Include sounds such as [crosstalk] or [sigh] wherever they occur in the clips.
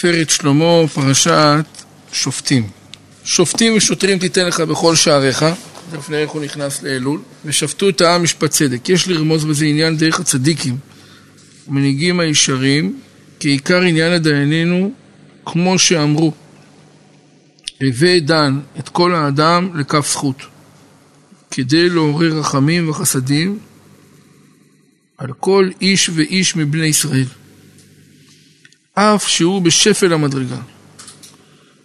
תפארת שלמה, פרשת שופטים. שופטים ושוטרים תיתן לך בכל שעריך, לפני איך הוא נכנס לאלול, ושפטו את העם משפט צדק. יש לרמוז בזה עניין דרך הצדיקים, המנהיגים הישרים, כי עיקר עניין לדיינינו, כמו שאמרו, הווה דן את כל האדם לכף זכות, כדי לעורר רחמים וחסדים על כל איש ואיש מבני ישראל. אף שהוא בשפל המדרגה.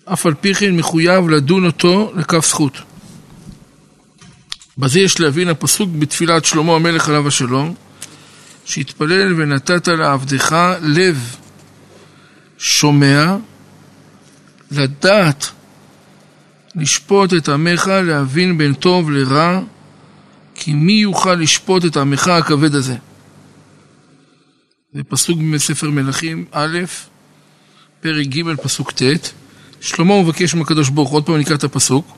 אף על פי כן מחויב לדון אותו לכף זכות. בזה יש להבין הפסוק בתפילת שלמה המלך עליו השלום, שהתפלל ונתת לעבדך לב שומע, לדעת לשפוט את עמך, להבין בין טוב לרע, כי מי יוכל לשפוט את עמך הכבד הזה? זה פסוק בספר מלכים א', פרק ג', פסוק ט'. שלמה מבקש מהקדוש ברוך הוא, עוד פעם נקרא את הפסוק.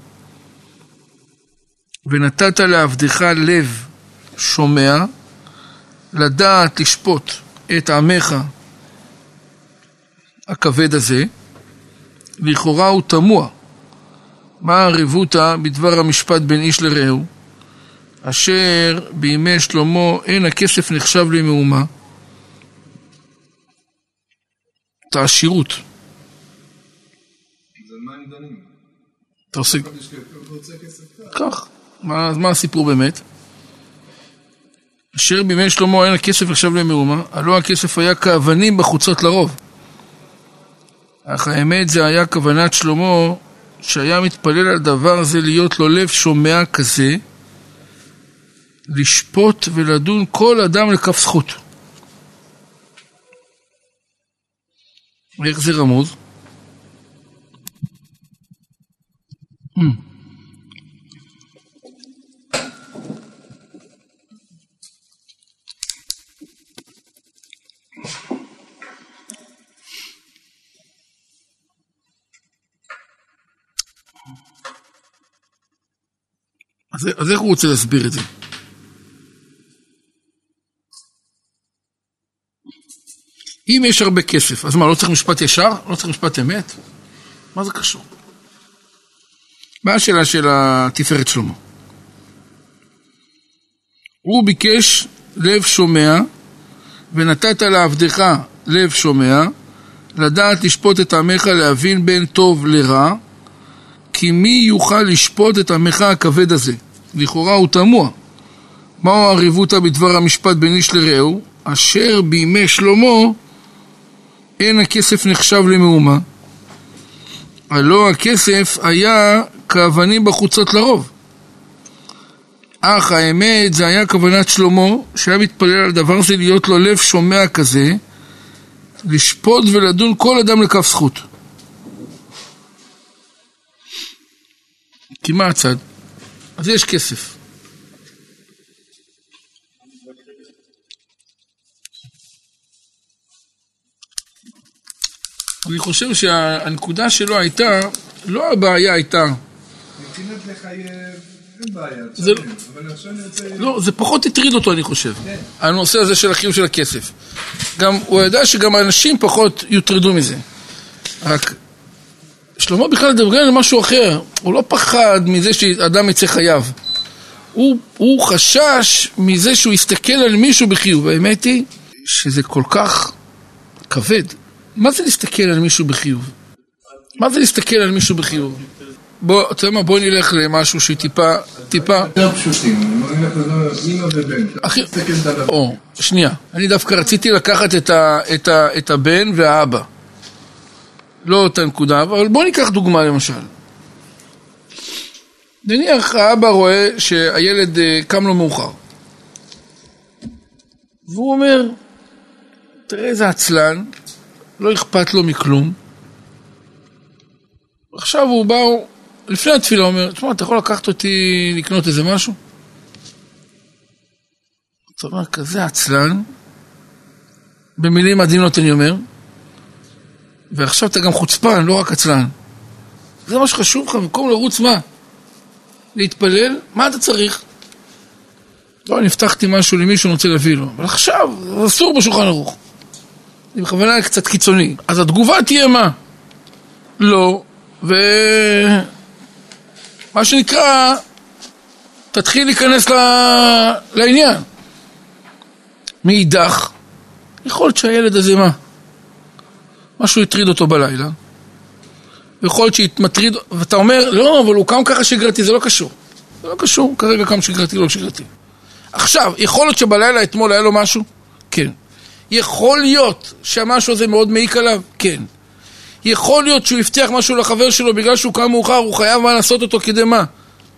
ונתת לעבדך לב שומע, לדעת לשפוט את עמך הכבד הזה, לכאורה הוא תמוה. מה הרבותא בדבר המשפט בין איש לרעהו? אשר בימי שלמה אין הכסף נחשב למהומה, את העשירות. אתה עושה... כך. מה, הסיפור באמת? אשר בימי שלמה אין הכסף נחשב למהומה, הלא הכסף היה כאבנים בחוצות לרוב. אך האמת זה היה כוונת שלמה שהיה מתפלל על דבר זה להיות לו לב שומע כזה, לשפוט ולדון כל אדם לכף זכות. איך זה רמוז? אז, אז איך הוא רוצה להסביר את זה? אם יש הרבה כסף, אז מה, לא צריך משפט ישר? לא צריך משפט אמת? מה זה קשור? מה השאלה של התפארת שלמה? הוא ביקש לב שומע, ונתת לעבדך לב שומע, לדעת לשפוט את עמך, להבין בין טוב לרע, כי מי יוכל לשפוט את עמך הכבד הזה? לכאורה הוא תמוה. מהו הערבותא בדבר המשפט בין איש לרעהו? אשר בימי שלמה אין הכסף נחשב למהומה. הלא הכסף היה כאבנים בחוצות לרוב. אך האמת זה היה כוונת שלמה, שהיה מתפלל על דבר זה להיות לו לב שומע כזה, לשפוט ולדון כל אדם לכף זכות. כי מה הצד? אז יש כסף. אני חושב שהנקודה שלו הייתה, לא הבעיה הייתה... מבחינת לחייב, אין בעיה, זה- תשלם, אבל עכשיו אני רוצה... לא, זה פחות הטריד אותו, אני חושב. כן. הנושא הזה של החיוב של הכסף. גם, הוא ידע שגם האנשים פחות יוטרדו מזה. רק, שלמה בכלל מדבר על משהו אחר. הוא לא פחד מזה שאדם יצא חייב. הוא, הוא חשש מזה שהוא יסתכל על מישהו בחיוב. האמת היא שזה כל כך כבד. מה זה להסתכל על מישהו בחיוב? מה זה להסתכל על מישהו בחיוב? בוא, אתה יודע מה, בוא נלך למשהו שטיפה, טיפה... יותר פשוטים, אימא ובן. אחי. או, שנייה, אני דווקא רציתי לקחת את, ה, את, ה, את הבן והאבא. לא את הנקודה, אבל בוא ניקח דוגמה למשל. נניח האבא רואה שהילד אה, קם לו מאוחר. והוא אומר, תראה איזה עצלן, לא אכפת לו מכלום. עכשיו הוא בא, לפני התפילה הוא אומר, תשמע, אתה יכול לקחת אותי לקנות איזה משהו? אתה אומר, כזה עצלן, במילים עדינות אני אומר, ועכשיו אתה גם חוצפן, לא רק עצלן. זה מה שחשוב לך, במקום לרוץ מה? להתפלל? מה אתה צריך? לא, אני הבטחתי משהו למישהו, אני רוצה להביא לו. אבל עכשיו, אסור בשולחן ערוך. אני בכוונה קצת קיצוני. אז התגובה תהיה מה? לא, ו... מה שנקרא, תתחיל להיכנס ל... לעניין. מאידך, יכול להיות שהילד הזה מה? משהו הטריד אותו בלילה, ויכול להיות שמטריד, ואתה אומר, לא, אבל הוא קם ככה שגרתי, זה לא קשור. זה לא קשור, כרגע קם שגרתי, לא שגרתי. עכשיו, יכול להיות שבלילה אתמול היה לו משהו? כן. יכול להיות שהמשהו הזה מאוד מעיק עליו? כן. יכול להיות שהוא הבטיח משהו לחבר שלו בגלל שהוא קם מאוחר, הוא חייב מה לעשות אותו כדי מה?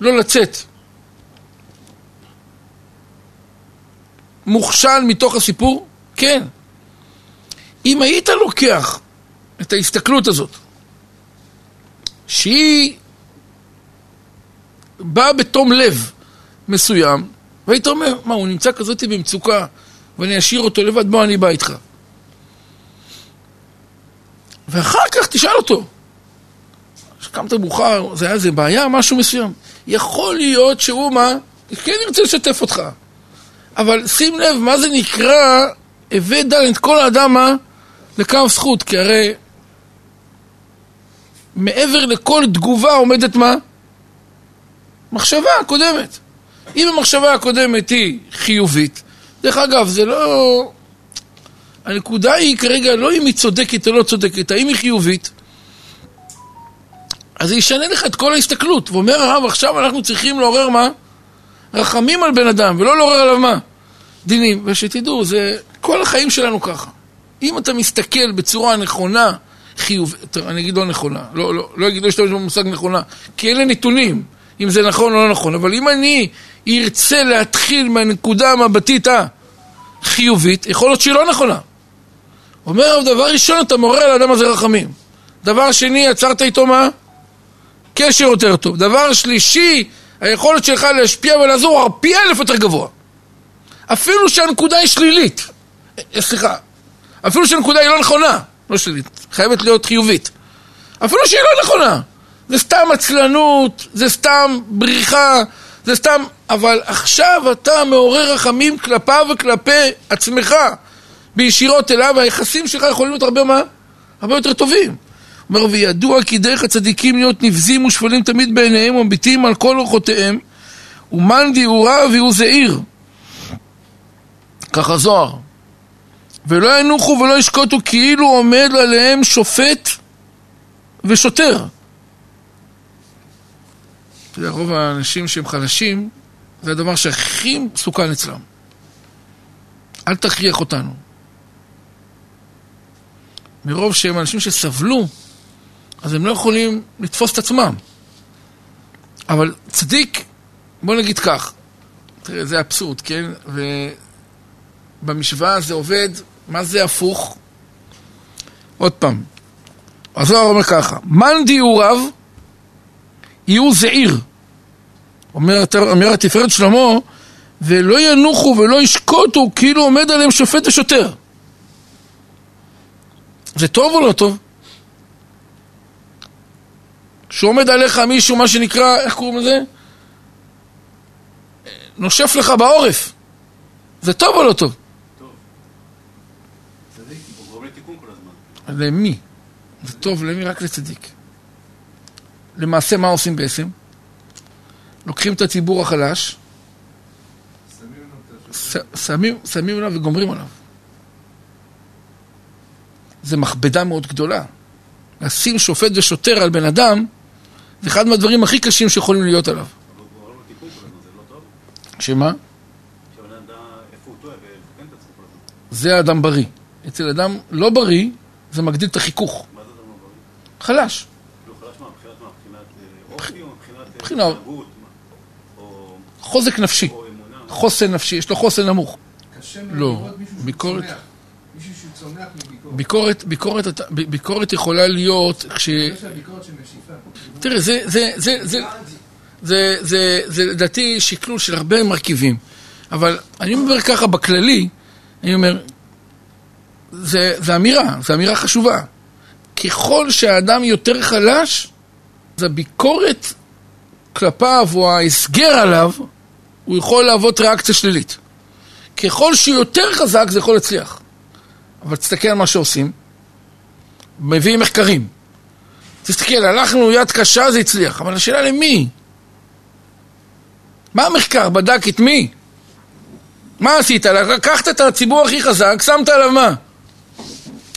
לא לצאת. מוכשל מתוך הסיפור? כן. אם היית לוקח את ההסתכלות הזאת, שהיא באה בתום לב מסוים, והיית אומר, מה, הוא נמצא כזאת במצוקה, ואני אשאיר אותו לבד, בוא, אני בא איתך. ואחר כך תשאל אותו. כשקמת מאוחר, זה היה איזה בעיה, משהו מסוים. יכול להיות שהוא מה? כן ירצה לשתף אותך. אבל שים לב, מה זה נקרא, הווה דן את כל האדם מה? לכף זכות, כי הרי מעבר לכל תגובה עומדת מה? מחשבה קודמת. אם המחשבה הקודמת היא חיובית, דרך אגב, זה לא... הנקודה היא כרגע לא אם היא צודקת או לא צודקת, האם היא חיובית, אז זה ישנה לך את כל ההסתכלות. ואומר הרב, עכשיו אנחנו צריכים לעורר מה? רחמים על בן אדם, ולא לעורר עליו מה? דינים. ושתדעו, זה כל החיים שלנו ככה. אם אתה מסתכל בצורה נכונה, חיובית, אני אגיד לא נכונה, לא, לא, לא אגיד, לא אשתמש במושג נכונה, כי אלה נתונים, אם זה נכון או לא נכון, אבל אם אני ארצה להתחיל מהנקודה המבטית החיובית, יכול להיות שהיא לא נכונה. אומר, דבר ראשון, אתה מעורר על האדם הזה רחמים. דבר שני, יצרת איתו מה? קשר יותר טוב. דבר שלישי, היכולת שלך להשפיע ולעזור הוא פי אלף יותר גבוה. אפילו שהנקודה היא שלילית. אה, סליחה, אפילו שהנקודה היא לא נכונה, לא שלילית, חייבת להיות חיובית. אפילו שהיא לא נכונה. זה סתם עצלנות, זה סתם בריחה, זה סתם... אבל עכשיו אתה מעורר רחמים כלפיו וכלפי עצמך בישירות אליו, היחסים שלך יכולים להיות הרבה מה? הרבה יותר טובים. אומר, וידוע כי דרך הצדיקים להיות נבזים ושפלים תמיד בעיניהם ומביטים על כל אורחותיהם ומאן דיעורה ויהיו זעיר. ככה זוהר. ולא ינוחו ולא ישקוטו כאילו עומד עליהם שופט ושוטר. יודע, רוב האנשים שהם חלשים, זה הדבר שהכי מסוכן אצלם. אל תכריח אותנו. מרוב שהם אנשים שסבלו, אז הם לא יכולים לתפוס את עצמם. אבל צדיק, בוא נגיד כך, תראה, זה אבסורד, כן? ובמשוואה זה עובד, מה זה הפוך? עוד פעם, הזוהר אומר ככה, מאן דיוריו יהיו זעיר. אומר, אומר התפארת שלמה, ולא ינוחו ולא ישקוטו כאילו עומד עליהם שופט ושוטר. זה טוב או לא טוב? כשעומד עליך מישהו, מה שנקרא, איך קוראים לזה? נושף לך בעורף. זה טוב או לא טוב? טוב. צדיק, הוא גורם לתיקון כל הזמן. למי? זה טוב למי? רק לצדיק. למעשה, מה עושים בעצם? לוקחים את הציבור החלש, שמים שמים, עליו וגומרים עליו. זה מכבדה מאוד גדולה. לשים שופט ושוטר על בן אדם, זה אחד מהדברים הכי קשים שיכולים להיות עליו. לא טוב? שמה? זה אדם בריא. אצל אדם לא בריא, זה מגדיל את החיכוך. מה זה אדם לא בריא? חלש. כאילו חלש מה? מבחינת מה? מבחינת אה, אופי או מבחינת אה, מבחינה- התנהגות? מה? או חוזק נפשי. חוסן נפשי, יש לו חוסן נמוך. קשה מאוד לא. לראות מישהו שהוא ביקורת- צומח. מישהו מביקורת. ביקורת, ביקורת, יכולה להיות כש... יש לה ביקורת של משיפה. תראה, זה, זה, זה, זה, זה, זה, זה לדעתי שקלול של הרבה מרכיבים. אבל אני אומר ככה בכללי, אני אומר, זה, זה אמירה, זו אמירה חשובה. ככל שהאדם יותר חלש, אז הביקורת כלפיו או ההסגר עליו, הוא יכול להוות ריאקציה שלילית. ככל שהוא יותר חזק, זה יכול להצליח. אבל תסתכל על מה שעושים, מביאים מחקרים. תסתכל, הלכנו יד קשה, זה הצליח, אבל השאלה למי? מה המחקר? בדק את מי? מה עשית? לקחת את הציבור הכי חזק, שמת עליו מה?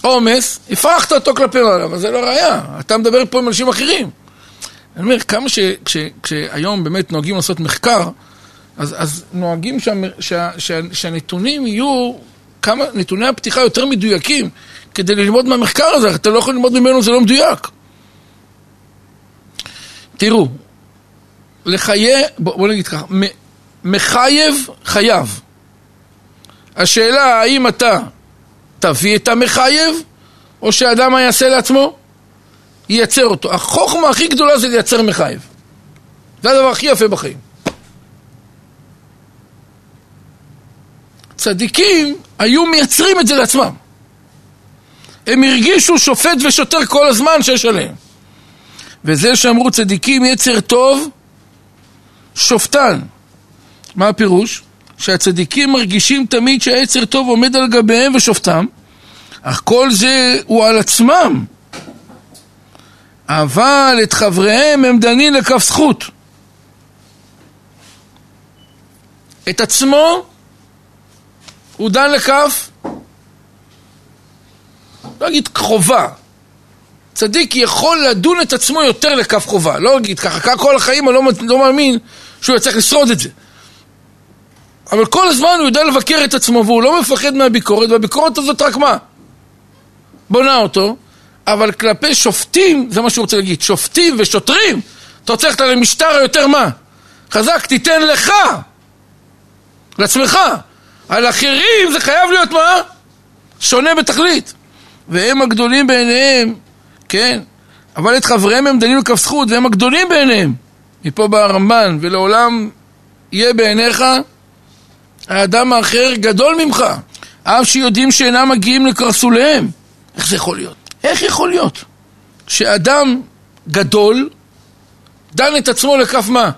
עומס, הפרחת אותו כלפי מעלה, אבל זה לא ראייה. אתה מדבר פה עם אנשים אחרים. אני אומר, כמה ש... כש, כשהיום באמת נוהגים לעשות מחקר, אז, אז נוהגים שה, שה, שה, שהנתונים יהיו, כמה, נתוני הפתיחה יותר מדויקים כדי ללמוד מהמחקר הזה, אתה לא יכול ללמוד ממנו, זה לא מדויק. תראו, לחיי, בוא, בוא נגיד ככה, מחייב חייב. השאלה האם אתה תביא את המחייב, או שאדם יעשה לעצמו? ייצר אותו. החוכמה הכי גדולה זה לייצר מחייב. זה הדבר הכי יפה בחיים. צדיקים היו מייצרים את זה לעצמם. הם הרגישו שופט ושוטר כל הזמן שיש עליהם. וזה שאמרו צדיקים יצר טוב, שופטן. מה הפירוש? שהצדיקים מרגישים תמיד שהיצר טוב עומד על גביהם ושופטם, אך כל זה הוא על עצמם. אבל את חבריהם הם דנים לכף זכות. את עצמו הוא דן לכף, לא אגיד חובה. צדיק יכול לדון את עצמו יותר לכף חובה. לא אגיד ככה, כל החיים אני לא, לא מאמין שהוא יצטרך לשרוד את זה. אבל כל הזמן הוא יודע לבקר את עצמו והוא לא מפחד מהביקורת, והביקורת הזאת רק מה? בונה אותו, אבל כלפי שופטים, זה מה שהוא רוצה להגיד, שופטים ושוטרים, אתה רוצה ללכת למשטר היותר מה? חזק, תיתן לך, לעצמך. על אחרים זה חייב להיות מה? שונה בתכלית. והם הגדולים בעיניהם, כן, אבל את חבריהם הם דנים לכף זכות, והם הגדולים בעיניהם. מפה בא הרמב"ן, ולעולם יהיה בעיניך האדם האחר גדול ממך, אף שיודעים שאינם מגיעים לקרסוליהם. איך זה יכול להיות? איך יכול להיות שאדם גדול דן את עצמו לכף מה?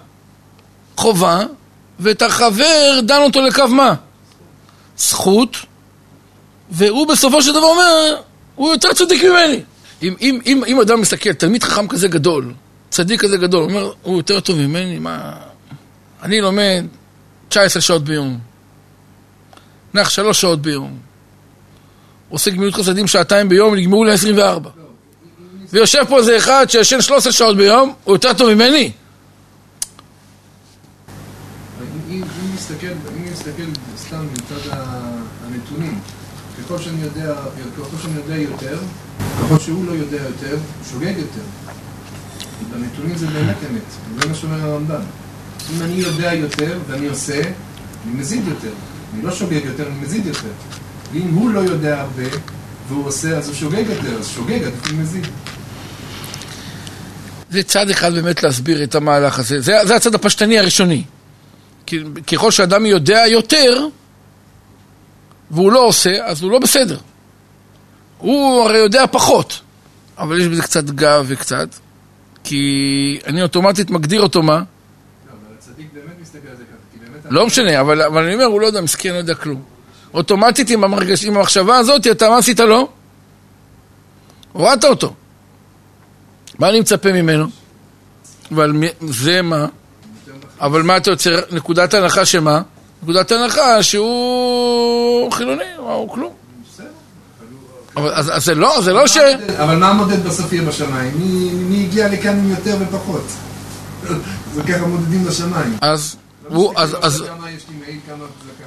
חובה, ואת החבר דן אותו לכף מה? זכות, והוא בסופו של דבר אומר, הוא יותר צדיק ממני. אם, אם, אם, אם אדם מסתכל, תלמיד חכם כזה גדול, צדיק כזה גדול, הוא אומר, הוא יותר טוב ממני, מה... אני לומד 19 שעות ביום. נח שלוש שעות ביום. עושה גמילות חסדים שעתיים ביום, נגמרו ל-24. ויושב פה איזה אחד שישן 13 שעות ביום, הוא יותר טוב ממני? אם נסתכל, אם נסתכל סתם מצד הנתונים, ככל שאני יודע, ככל שאני יודע יותר, ככל שהוא לא יודע יותר, הוא שוגג יותר. בנתונים זה באמת אמת, זה מה שאומר הרמב"ן. אם אני יודע יותר ואני עושה, אני מזיד יותר. אני לא שוגג יותר, אני מזיד יותר. ואם הוא לא יודע הרבה, והוא עושה, אז הוא שוגג יותר, אז שוגג, עדיף הוא מזיד. זה צד אחד באמת להסביר את המהלך הזה. זה, זה הצד הפשטני הראשוני. ככל שאדם יודע יותר, והוא לא עושה, אז הוא לא בסדר. הוא הרי יודע פחות, אבל יש בזה קצת גב וקצת, כי אני אוטומטית מגדיר אותו מה? לא משנה, אבל, אבל אני אומר, הוא לא יודע, מסכן, לא יודע כלום. אוטומטית עם, המרגש, עם המחשבה הזאת, אתה מה עשית לו? הורדת אותו. מה אני מצפה ממנו? אבל זה מה? אבל מה אתה יוצר? נקודת הנחה שמה? נקודת הנחה שהוא חילוני, הוא כלום. אז, זה לא, זה לא ש... אבל מה המודד בסוף יהיה בשמיים? מי, הגיע לכאן עם יותר ופחות? [laughs] זה ככה מודדים בשמיים. אז... הוא, אז, אז,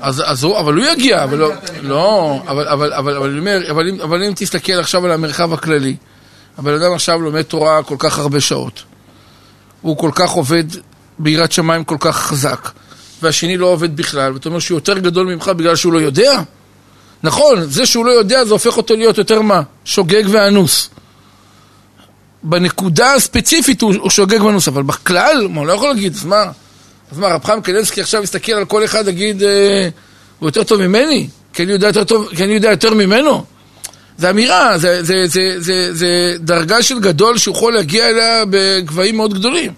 אז, אז הוא, אבל הוא יגיע, אבל לא, לא, אבל, אבל, אבל, אבל אני אומר, אבל אם, אבל אם תסתכל עכשיו על המרחב הכללי, הבן אדם עכשיו לומד תורה כל כך הרבה שעות, הוא כל כך עובד ביראת שמיים כל כך חזק, והשני לא עובד בכלל, ואתה אומר שהוא יותר גדול ממך בגלל שהוא לא יודע? נכון, זה שהוא לא יודע זה הופך אותו להיות יותר מה? שוגג ואנוס. בנקודה הספציפית הוא, הוא שוגג ואנוס, אבל בכלל, מה, הוא לא יכול להגיד, אז מה? אז מה, רב חיים קלנסקי עכשיו יסתכל על כל אחד, יגיד, אה, הוא יותר טוב ממני? כי אני יודע יותר, טוב, כי אני יודע יותר ממנו? זה אמירה, זה, זה, זה, זה, זה דרגה של גדול שהוא יכול להגיע אליה בגבהים מאוד גדולים.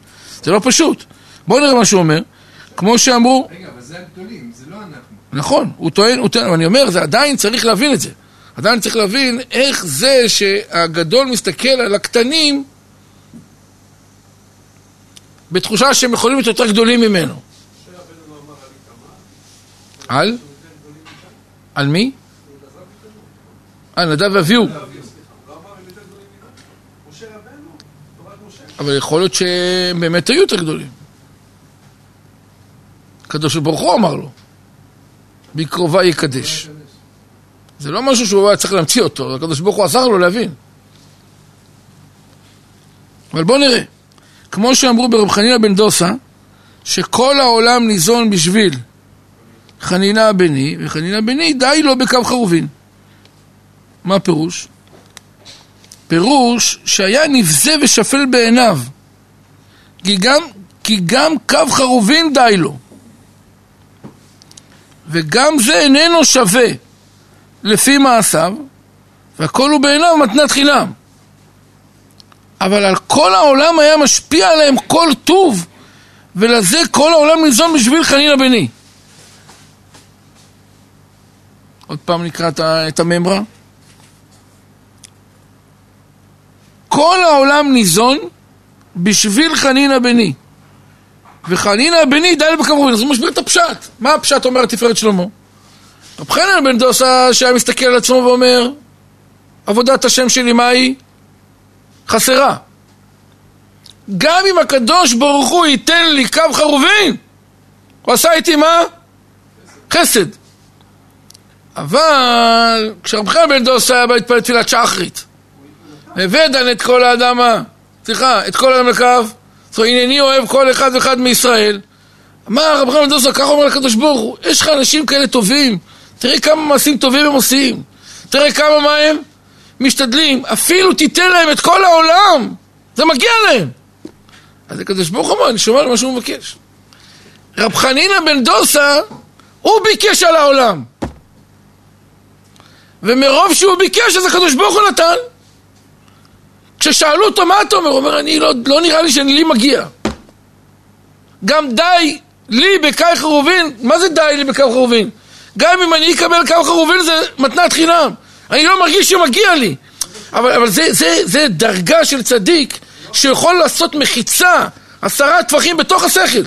זה לא פשוט. בואו נראה מה שהוא אומר. כמו שאמרו... רגע, אבל זה הגדולים, זה לא אנחנו. נכון, הוא טוען, הוא טוען, אני אומר, זה עדיין צריך להבין את זה. עדיין צריך להבין איך זה שהגדול מסתכל על הקטנים בתחושה שהם יכולים להיות יותר גדולים ממנו. על? על מי? על נדב ואביהו. אבל יכול להיות שהם באמת היו יותר גדולים. הקדוש ברוך הוא אמר לו, בקרובה יקדש. זה לא משהו שהוא היה צריך להמציא אותו, הקדוש ברוך הוא עזר לו להבין. אבל בואו נראה. כמו שאמרו ברב חנינא בן דוסה, שכל העולם ניזון בשביל חנינה בני, וחנינה בני די לו בקו חרובין. מה הפירוש? פירוש שהיה נבזה ושפל בעיניו, כי גם, כי גם קו חרובין די לו. וגם זה איננו שווה לפי מעשיו, והכל הוא בעיניו מתנת חינם. אבל על כל העולם היה משפיע עליהם כל טוב, ולזה כל העולם ניזון בשביל חנינא בני. עוד פעם נקרא את הממרה. כל העולם ניזון בשביל חנינא בני. וחנינא בני די לבקבורין. אז הוא מסביר את הפשט. מה הפשט אומר תפארת שלמה? רב חנינא בן דוסה שהיה מסתכל על עצמו ואומר עבודת השם שלי מה היא? חסרה. גם אם הקדוש ברוך הוא ייתן לי קו חרובין, הוא עשה איתי מה? חסד. אבל כשרב חנינא בן דוסה היה בא להתפלל תפילת שחרית ודן את כל האדמה, סליחה, את כל האדם לקו, הנני אוהב כל אחד ואחד מישראל. אמר רב חנינא בן דוסה, ככה אומר לקדוש ברוך הוא, יש לך אנשים כאלה טובים, תראה כמה מעשים טובים הם עושים, תראה כמה מה הם משתדלים, אפילו תיתן להם את כל העולם, זה מגיע להם. אז הקדוש ברוך הוא אמר, אני שומע למה שהוא מבקש. רב חנינא בן דוסה, הוא ביקש על העולם. ומרוב שהוא ביקש, אז הקדוש ברוך הוא נתן. כששאלו אותו, מה אתה אומר? הוא אומר, אני לא, לא נראה לי שאני לי מגיע. גם די לי בקי חרובין, מה זה די לי בקי חרובין? גם אם אני אקבל קו חרובין זה מתנת חינם. אני לא מרגיש שמגיע לי. אבל, אבל זה, זה, זה דרגה של צדיק שיכול לעשות מחיצה, עשרה טפחים בתוך השכל.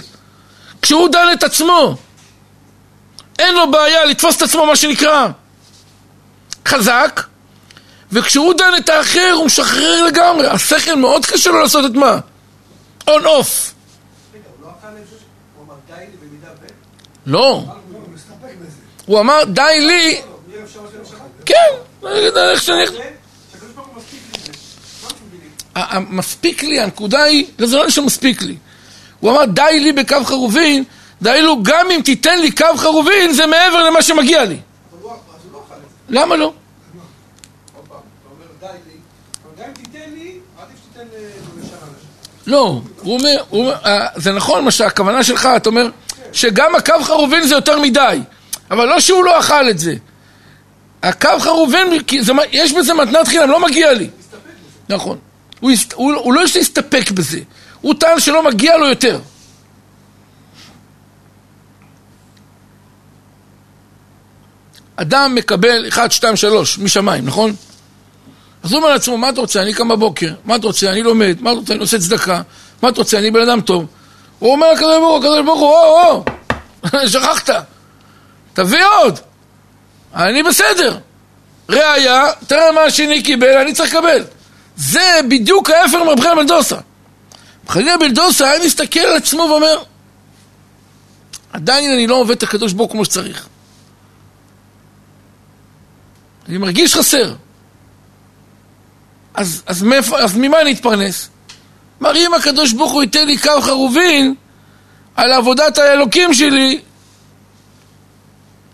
כשהוא דן את עצמו, אין לו בעיה לתפוס את עצמו, מה שנקרא, חזק, וכשהוא דן את האחר הוא משחרר לגמרי. השכל מאוד קשה לו לעשות את מה? און אוף. לא. הוא אמר די לי... כן. מספיק לי, הנקודה היא, זה לא שמספיק לי. הוא אמר די לי בקו חרובין, דהיינו גם אם תיתן לי קו חרובין זה מעבר למה שמגיע לי. למה לא? לא, הוא אומר, זה נכון מה שהכוונה שלך, אתה אומר שגם הקו חרובין זה יותר מדי, אבל לא שהוא לא אכל את זה. הקו חרובין, יש בזה מתנת חינם, לא מגיע לי. נכון. הוא, הסת, הוא, הוא לא יש להסתפק בזה, הוא טען שלא מגיע לו יותר. אדם מקבל 1, 2, 3 משמיים, נכון? אז הוא אומר לעצמו, מה אתה רוצה? אני קם בבוקר, מה אתה רוצה? אני לומד, מה אתה רוצה? אני עושה צדקה, מה אתה רוצה? אני בן אדם טוב. הוא אומר לקדוש ברוך הוא, הקדוש ברוך הוא, או, או, [laughs] שכחת, תביא עוד, אני בסדר. ראיה, תראה מה השני קיבל, אני צריך לקבל. זה בדיוק ההפך מרב חנינא בן דוסה. רב חנינא בן דוסה היה מסתכל על עצמו ואומר, עדיין אני לא עובד את הקדוש ברוך כמו שצריך. אני מרגיש חסר. אז, אז, מאיפה, אז ממה אני אתפרנס? אמר, אם הקדוש ברוך הוא ייתן לי קו חרובין על עבודת האלוקים שלי,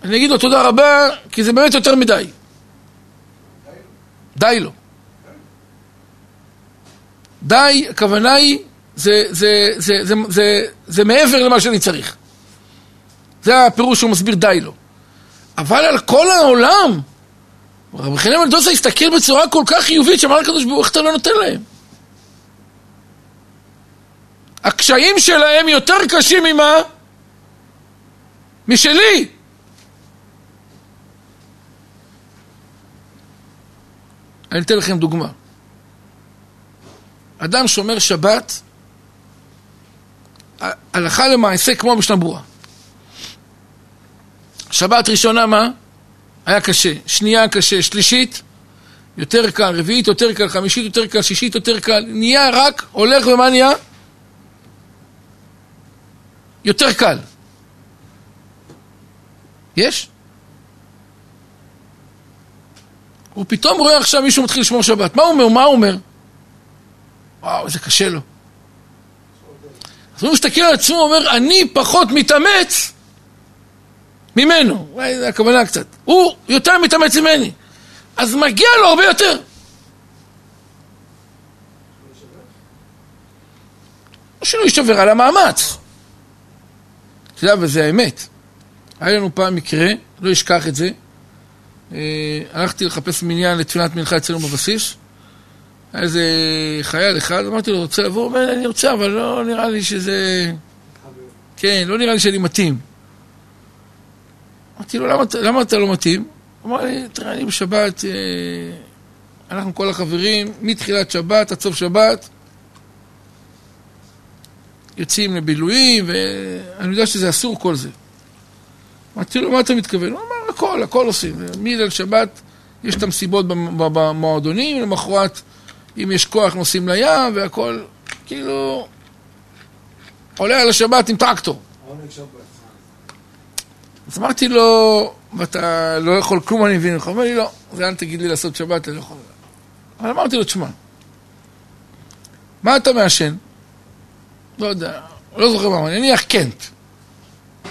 אני אגיד לו תודה רבה, כי זה באמת יותר מדי. די לו. די, הכוונה היא, זה, זה, זה, זה, זה, זה מעבר למה שאני צריך. זה הפירוש שהוא מסביר די לו. אבל על כל העולם, רבי חנין מלדוסה הסתכל בצורה כל כך חיובית, שאמר לקדוש ברוך איך אתה לא נותן להם? הקשיים שלהם יותר קשים ממה? משלי. אני אתן לכם דוגמה. אדם שומר שבת, הלכה למעשה כמו משנה ברורה. שבת ראשונה מה? היה קשה. שנייה קשה. שלישית, יותר קל. רביעית יותר קל. חמישית יותר קל. שישית יותר קל. נהיה רק, הולך ומה נהיה? יותר קל. יש? הוא פתאום רואה עכשיו מישהו מתחיל לשמור שבת. מה הוא אומר? מה הוא אומר? וואו, איזה קשה לו. אז הוא מסתכל על עצמו ואומר, אני פחות מתאמץ ממנו. אולי זו הכוונה קצת. הוא יותר מתאמץ ממני. אז מגיע לו הרבה יותר. לא שלא יישבר על המאמץ. אתה יודע, וזה האמת. היה לנו פעם מקרה, לא אשכח את זה. אה, הלכתי לחפש מניין לתפילת מנחה אצלנו בבסיס. היה איזה חייל אחד, אמרתי לו, רוצה לבוא? הוא אומר, אני רוצה, אבל לא נראה לי שזה... כן, לא נראה לי שאני מתאים. אמרתי לו, למה, למה אתה לא מתאים? הוא אמר לי, תראה, אני בשבת, אה, אנחנו כל החברים, מתחילת שבת עד סוף שבת, יוצאים לבילויים, ואני יודע שזה אסור כל זה. אמרתי לו, מה אתה מתכוון? הוא אמר, הכל, הכל עושים. מליל שבת יש את המסיבות במועדונים, למחרת, אם יש כוח, נוסעים לים, והכל, כאילו, עולה על השבת עם טרקטור. אז אמרתי לו, ואתה לא יכול כלום, אני מבין לך. הוא אומר לי, לא, זה אל תגיד לי לעשות שבת, אני לא יכול. אבל אמרתי לו, תשמע, מה אתה מעשן? לא יודע, לא זוכר מה, נניח קנט.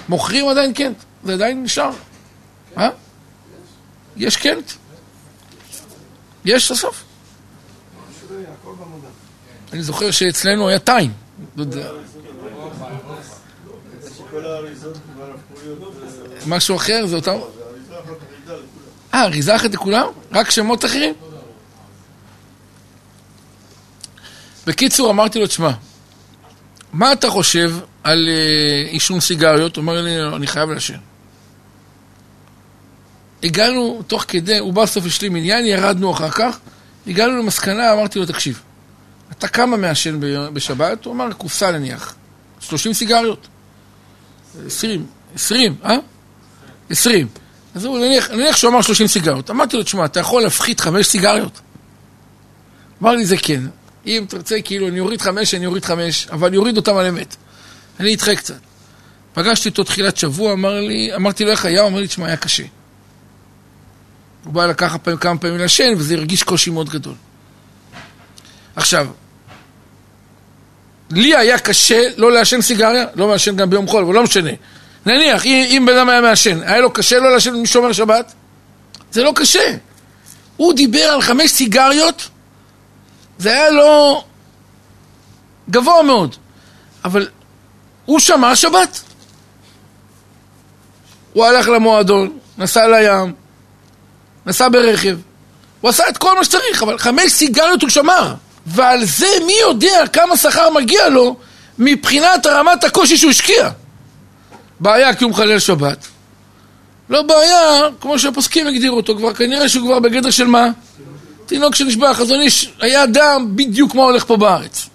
מוכרים עדיין קנט, זה עדיין נשאר. מה? יש קנט? יש לסוף. אני זוכר שאצלנו היה טיים. משהו אחר, זה אותם... אה, אריזה אחת לכולם? רק שמות אחרים? בקיצור, אמרתי לו, תשמע, מה אתה חושב על אה, עישון סיגריות? הוא אומר לי, אני חייב לעשן. הגענו תוך כדי, הוא בא בסוף השלים עניין, ירדנו אחר כך, הגענו למסקנה, אמרתי לו, תקשיב, אתה כמה מעשן בשבת? הוא אמר, קופסה נניח, 30 סיגריות. 20, 20, אה? 20. אז הוא, נניח, נניח שהוא אמר 30 סיגריות. אמרתי לו, תשמע, אתה יכול להפחית 5 סיגריות? אמר לי, זה כן. אם תרצה, כאילו, אני אוריד 5, אני אוריד 5, אבל אני אוריד אותם על אמת. אני אדחה קצת. פגשתי אותו תחילת שבוע, אמר לי, אמרתי לו איך היה, הוא אמר לי, תשמע, היה קשה. הוא בא לקחת פעמים, כמה פעמים לעשן, וזה הרגיש קושי מאוד גדול. עכשיו, לי היה קשה לא לעשן סיגריה, לא מעשן גם ביום חול, אבל לא משנה. נניח, אם בן אדם היה מעשן, היה לו קשה לא לעשן משומר שבת? זה לא קשה. הוא דיבר על חמש סיגריות, זה היה לו גבוה מאוד. אבל הוא שמע שבת. הוא הלך למועדון, נסע לים, נסע ברכב, הוא עשה את כל מה שצריך, אבל חמש סיגריות הוא שמר. ועל זה מי יודע כמה שכר מגיע לו מבחינת רמת הקושי שהוא השקיע. בעיה כי הוא מחלל שבת. לא בעיה, כמו שהפוסקים הגדירו אותו כבר, כנראה שהוא כבר בגדר של מה? תינוק שנשבע, חזון איש, היה אדם בדיוק מה הולך פה בארץ.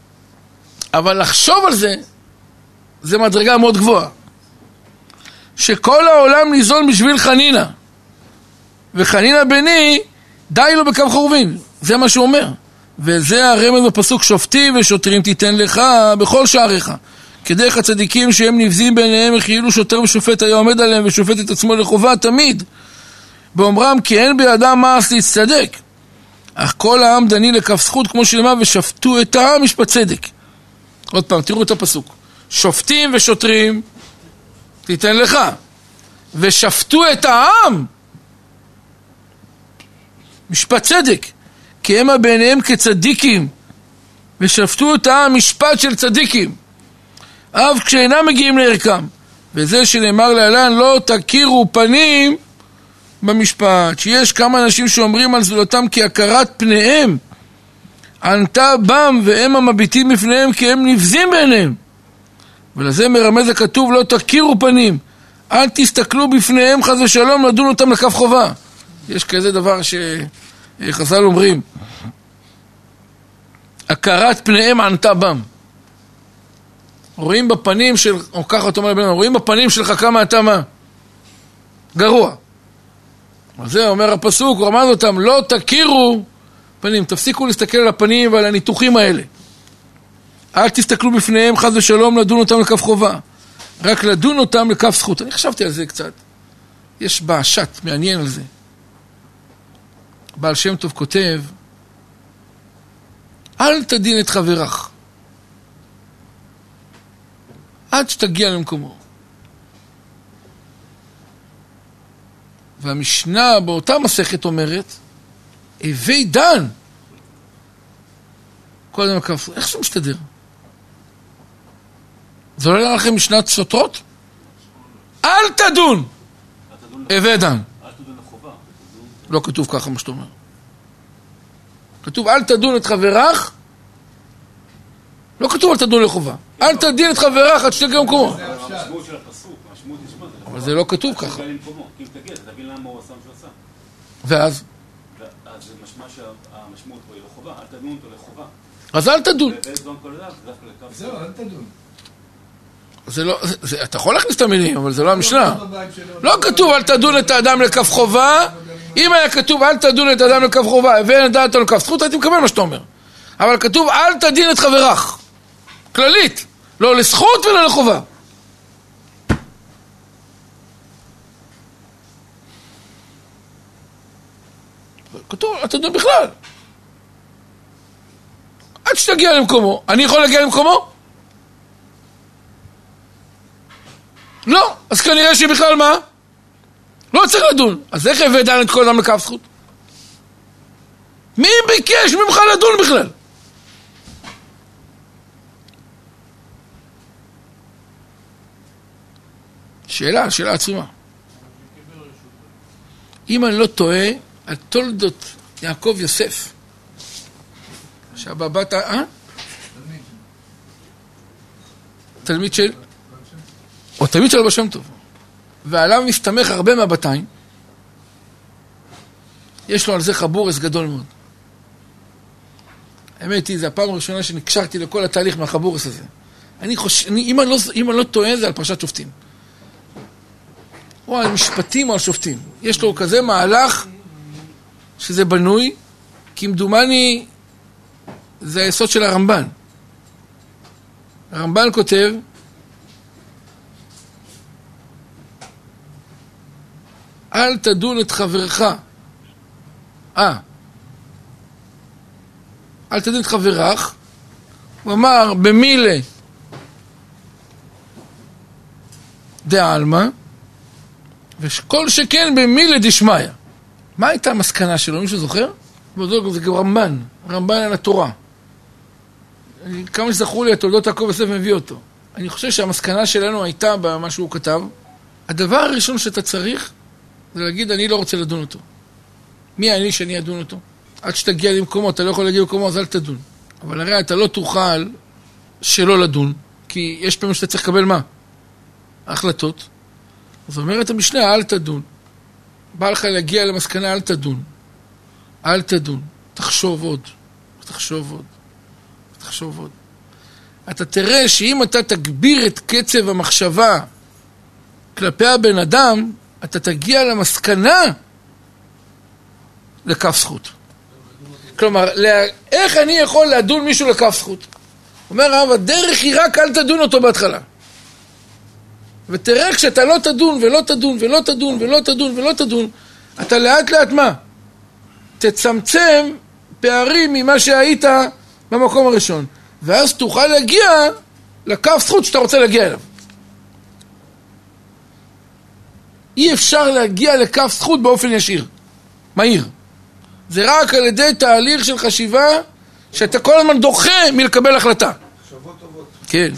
אבל לחשוב על זה, זה מדרגה מאוד גבוהה. שכל העולם ניזון בשביל חנינה. וחנינה בני, די לו בקו חורבין. זה מה שהוא אומר. וזה הרמז בפסוק שופטים ושוטרים תיתן לך בכל שעריך. כדרך הצדיקים שהם נבזים בעיניהם כאילו שוטר ושופט היה עומד עליהם ושופט את עצמו לחובה תמיד. באומרם כי אין בידם מעש להצטדק. אך כל העם דני לכף זכות כמו שנאמר ושפטו את העם משפט צדק. עוד פעם, תראו את הפסוק. שופטים ושוטרים תיתן לך. ושפטו את העם משפט צדק. כי המה בעיניהם כצדיקים, ושפטו את העם משפט של צדיקים, אף כשאינם מגיעים לערכם. וזה שנאמר להלן, לא תכירו פנים במשפט. שיש כמה אנשים שאומרים על זולתם כי הכרת פניהם ענתה בם והם המביטים בפניהם כי הם נבזים בעיניהם. ולזה מרמז הכתוב לא תכירו פנים, אל תסתכלו בפניהם חס ושלום לדון אותם לכף חובה. יש כזה דבר ש... חז"ל אומרים, הכרת פניהם ענתה בם. רואים בפנים של, או ככה אתה אומר לבן אדם, רואים בפנים שלך כמה אתה מה? גרוע. אז זה אומר הפסוק, הוא רמז אותם, לא תכירו פנים, תפסיקו להסתכל על הפנים ועל הניתוחים האלה. אל תסתכלו בפניהם חס ושלום לדון אותם לכף חובה, רק לדון אותם לכף זכות. אני חשבתי על זה קצת. יש בעשת מעניין על זה. בעל שם טוב כותב, אל תדין את חברך עד שתגיע למקומו. והמשנה באותה מסכת אומרת, הווי דן. כל אדם כף, איך זה מסתדר? זה לא נראה לכם משנת סותרות? אל תדון! הווי דן. לא כתוב ככה מה שאתה אומר. כתוב אל תדון את חברך, לא כתוב אל תדון לחובה. אל תדין את חברך עד שתגיע למקומו. אבל זה לא כתוב ככה. ואז? אז לא חובה. אל תדון אותו לחובה. אז אל תדון. זהו, אל תדון. זה לא, זה, אתה יכול להכניס את המילים, אבל זה לא המשנה. בבית שלו, לא כתוב אל תדון את האדם לכף חובה, אם היה כתוב אל תדון את האדם לכף חובה ואין דעת לו לכף זכות, הייתי מקבל מה שאתה אומר. אבל כתוב אל תדין את חברך. כללית. לא לזכות ולא לחובה. כתוב אל תדון בכלל. עד שתגיע למקומו. אני יכול להגיע למקומו? לא. אז כנראה שבכלל מה? לא צריך לדון. אז איך הבאת את כל אדם לכף זכות? מי ביקש ממך לדון בכלל? שאלה, שאלה עצומה. אם אני לא טועה, על תולדות יעקב יוסף, שהבבת, אה? תלמיד של? או תלמיד של אבא שם טוב. ועליו מסתמך הרבה מהבתיים. יש לו על זה חבורס גדול מאוד. האמת היא, זו הפעם הראשונה שנקשרתי לכל התהליך מהחבורס הזה. אני חושב, אני, אם, אני לא, אם אני לא טועה, זה על פרשת שופטים. או על משפטים או על שופטים. יש לו כזה מהלך שזה בנוי, כמדומני זה היסוד של הרמב"ן. הרמב"ן כותב אל תדון את חברך. אה. אל תדון את חברך. הוא אמר, במילה דעלמא, וכל שכן במילה דשמיא. מה הייתה המסקנה שלו? מישהו זוכר? זה גם רמב"ן, רמב"ן על התורה. כמה שזכור לי, התולדות יעקב יוסף מביא אותו. אני חושב שהמסקנה שלנו הייתה במה שהוא כתב. הדבר הראשון שאתה צריך זה להגיד, אני לא רוצה לדון אותו. מי אני שאני אדון אותו? עד שתגיע למקומו, אתה לא יכול להגיע למקומו, אז אל תדון. אבל הרי אתה לא תוכל שלא לדון, כי יש פעמים שאתה צריך לקבל מה? החלטות. אז אומרת המשנה, אל תדון. בא לך להגיע למסקנה, אל תדון. אל תדון. תחשוב עוד. תחשוב עוד. תחשוב עוד. אתה תראה שאם אתה תגביר את קצב המחשבה כלפי הבן אדם, אתה תגיע למסקנה לכף זכות. כלומר, איך אני יכול לדון מישהו לכף זכות? אומר הרב, הדרך היא רק אל תדון אותו בהתחלה. ותראה כשאתה לא תדון ולא תדון ולא תדון ולא תדון ולא תדון, אתה לאט לאט מה? תצמצם פערים ממה שהיית במקום הראשון. ואז תוכל להגיע לכף זכות שאתה רוצה להגיע אליו. אי אפשר להגיע לכף זכות באופן ישיר, מהיר. זה רק על ידי תהליך של חשיבה שאתה כל הזמן דוחה מלקבל החלטה. מחשבות טובות. כן.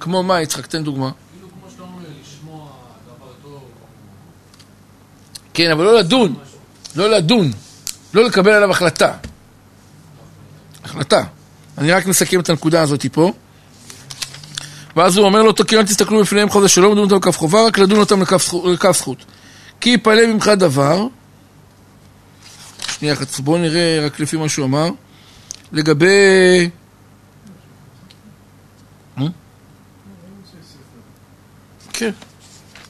כמו מה, יצחק? תן דוגמה. כן, אבל לא לדון. לא לדון. לא לקבל עליו החלטה. החלטה. אני רק מסכם את הנקודה הזאת פה. ואז הוא אומר לו, כי אל תסתכלו בפניהם חודש שלא מדון אותם לכף חובה, רק לדון אותם לכף זכות. כי יפלא ממך דבר, שנייה אחת, בואו נראה רק לפי מה שהוא אמר, לגבי... כן,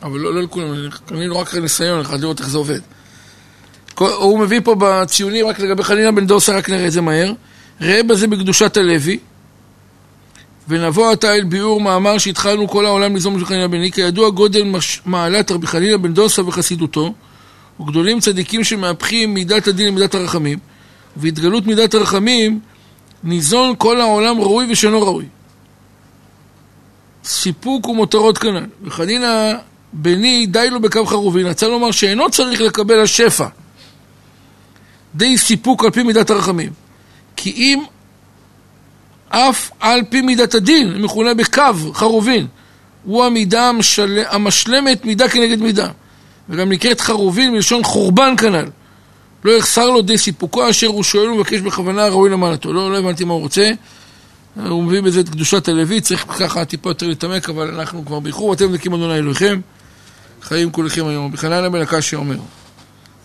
אבל לא לא לכולם, לא רק ניסיון אחד לראות איך זה עובד. הוא מביא פה בציונים רק לגבי חנינה בן דוסה, רק נראה את זה מהר. ראה בזה בקדושת הלוי, ונבוא עתה אל ביאור מאמר שהתחלנו כל העולם ליזום של חנינה בן עני, כידוע גודל מש... מעלת רבי חנינה בן דוסה וחסידותו, וגדולים צדיקים שמהפכים מידת הדין למידת הרחמים, והתגלות מידת הרחמים, ניזון כל העולם ראוי ושאינו ראוי. סיפוק ומותרות כנ"ל. וחנינא בני די לו בקו חרובין, רצה לומר שאינו צריך לקבל השפע, די סיפוק על פי מידת הרחמים. כי אם אף על פי מידת הדין, מכונה בקו חרובין, הוא המידה המשל... המשלמת מידה כנגד מידה. וגם נקראת חרובין מלשון חורבן כנ"ל. לא יחסר לו די סיפוקו אשר הוא שואל ומבקש בכוונה ראוי למעלתו. לא, לא הבנתי מה הוא רוצה. הוא מביא בזה את קדושת הלוי, צריך ככה טיפה יותר להתעמק, אבל אנחנו כבר באיחור, אתם נקים אדוני אלוהיכם, חיים כולכם היום. בחנניה בן הקשי אומר,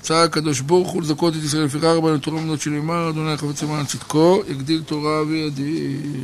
צער הקדוש ברוך הוא לזכות את ישראל לפיכך רבנו תורה ומנות שנאמר, אדוני חפץ למען צדקו, יגדיל תורה וידיר.